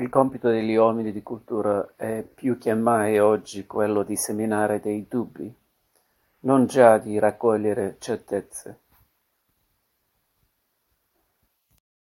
Il compito degli uomini di cultura è più che mai oggi quello di seminare dei dubbi, non già di raccogliere certezze.